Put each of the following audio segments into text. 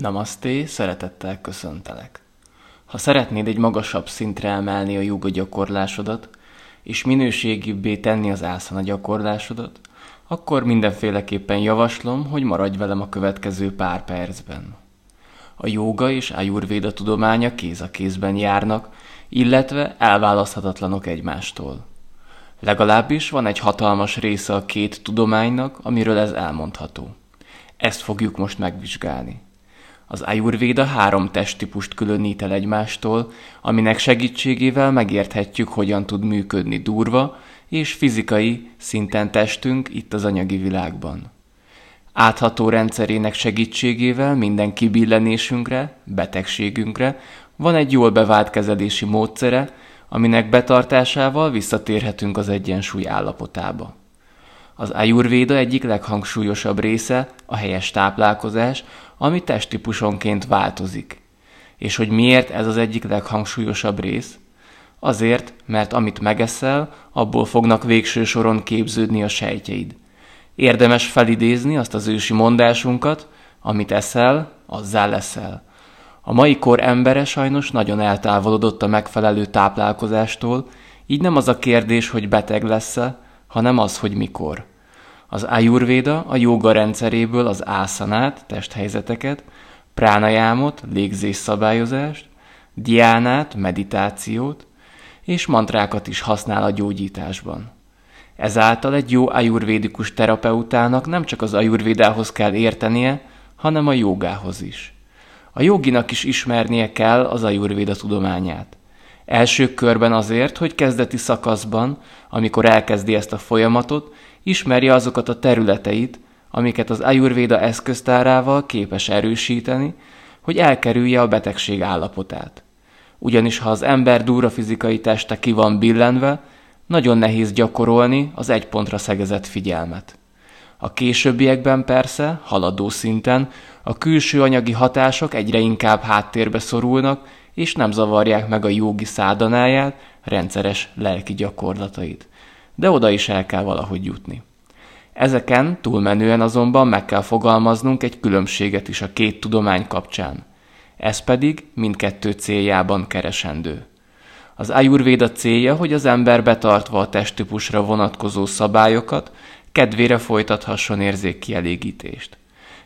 Namaste, szeretettel köszöntelek. Ha szeretnéd egy magasabb szintre emelni a joga gyakorlásodat, és minőségibbé tenni az ászana gyakorlásodat, akkor mindenféleképpen javaslom, hogy maradj velem a következő pár percben. A jóga és ayurvéda tudománya kéz a kézben járnak, illetve elválaszthatatlanok egymástól. Legalábbis van egy hatalmas része a két tudománynak, amiről ez elmondható. Ezt fogjuk most megvizsgálni. Az Ayurvéda három testtípust különít el egymástól, aminek segítségével megérthetjük, hogyan tud működni durva és fizikai szinten testünk itt az anyagi világban. Átható rendszerének segítségével minden kibillenésünkre, betegségünkre van egy jól bevált kezelési módszere, aminek betartásával visszatérhetünk az egyensúly állapotába. Az Ayurvéda egyik leghangsúlyosabb része a helyes táplálkozás, ami testtípusonként változik. És hogy miért ez az egyik leghangsúlyosabb rész? Azért, mert amit megeszel, abból fognak végső soron képződni a sejtjeid. Érdemes felidézni azt az ősi mondásunkat, amit eszel, azzá leszel. A mai kor embere sajnos nagyon eltávolodott a megfelelő táplálkozástól, így nem az a kérdés, hogy beteg lesz-e, hanem az, hogy mikor. Az Ayurveda a joga rendszeréből az ászanát, testhelyzeteket, pránajámot, légzésszabályozást, diánát, meditációt és mantrákat is használ a gyógyításban. Ezáltal egy jó ajurvédikus terapeutának nem csak az ajurvédához kell értenie, hanem a jogához is. A joginak is ismernie kell az ajurvéda tudományát. Első körben azért, hogy kezdeti szakaszban, amikor elkezdi ezt a folyamatot, ismerje azokat a területeit, amiket az Ayurvéda eszköztárával képes erősíteni, hogy elkerülje a betegség állapotát. Ugyanis ha az ember durva fizikai teste ki van billenve, nagyon nehéz gyakorolni az egy pontra szegezett figyelmet. A későbbiekben persze, haladó szinten, a külső anyagi hatások egyre inkább háttérbe szorulnak, és nem zavarják meg a jogi szádanáját, rendszeres lelki gyakorlatait. De oda is el kell valahogy jutni. Ezeken túlmenően azonban meg kell fogalmaznunk egy különbséget is a két tudomány kapcsán. Ez pedig mindkettő céljában keresendő. Az Ayurvéda célja, hogy az ember betartva a testtípusra vonatkozó szabályokat, kedvére folytathasson érzékkielégítést.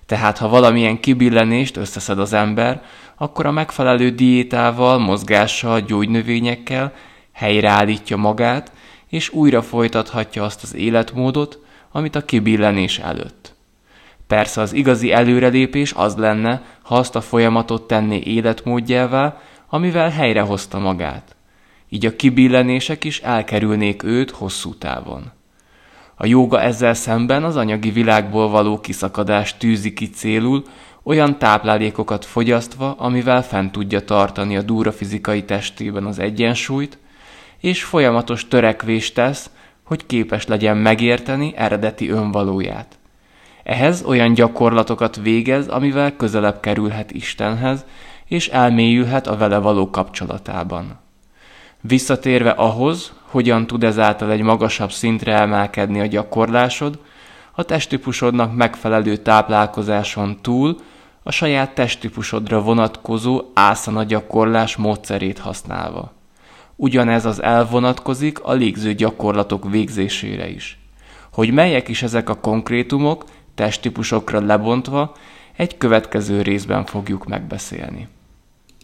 Tehát ha valamilyen kibillenést összeszed az ember, akkor a megfelelő diétával, mozgással, gyógynövényekkel helyreállítja magát, és újra folytathatja azt az életmódot, amit a kibillenés előtt. Persze az igazi előrelépés az lenne, ha azt a folyamatot tenné életmódjává, amivel helyrehozta magát. Így a kibillenések is elkerülnék őt hosszú távon. A jóga ezzel szemben az anyagi világból való kiszakadást tűzi ki célul, olyan táplálékokat fogyasztva, amivel fent tudja tartani a dúra fizikai testében az egyensúlyt, és folyamatos törekvést tesz, hogy képes legyen megérteni eredeti önvalóját. Ehhez olyan gyakorlatokat végez, amivel közelebb kerülhet Istenhez, és elmélyülhet a vele való kapcsolatában. Visszatérve ahhoz, hogyan tud ezáltal egy magasabb szintre emelkedni a gyakorlásod, a testtípusodnak megfelelő táplálkozáson túl a saját testtípusodra vonatkozó ászana gyakorlás módszerét használva. Ugyanez az elvonatkozik a légző gyakorlatok végzésére is. Hogy melyek is ezek a konkrétumok, testtípusokra lebontva, egy következő részben fogjuk megbeszélni.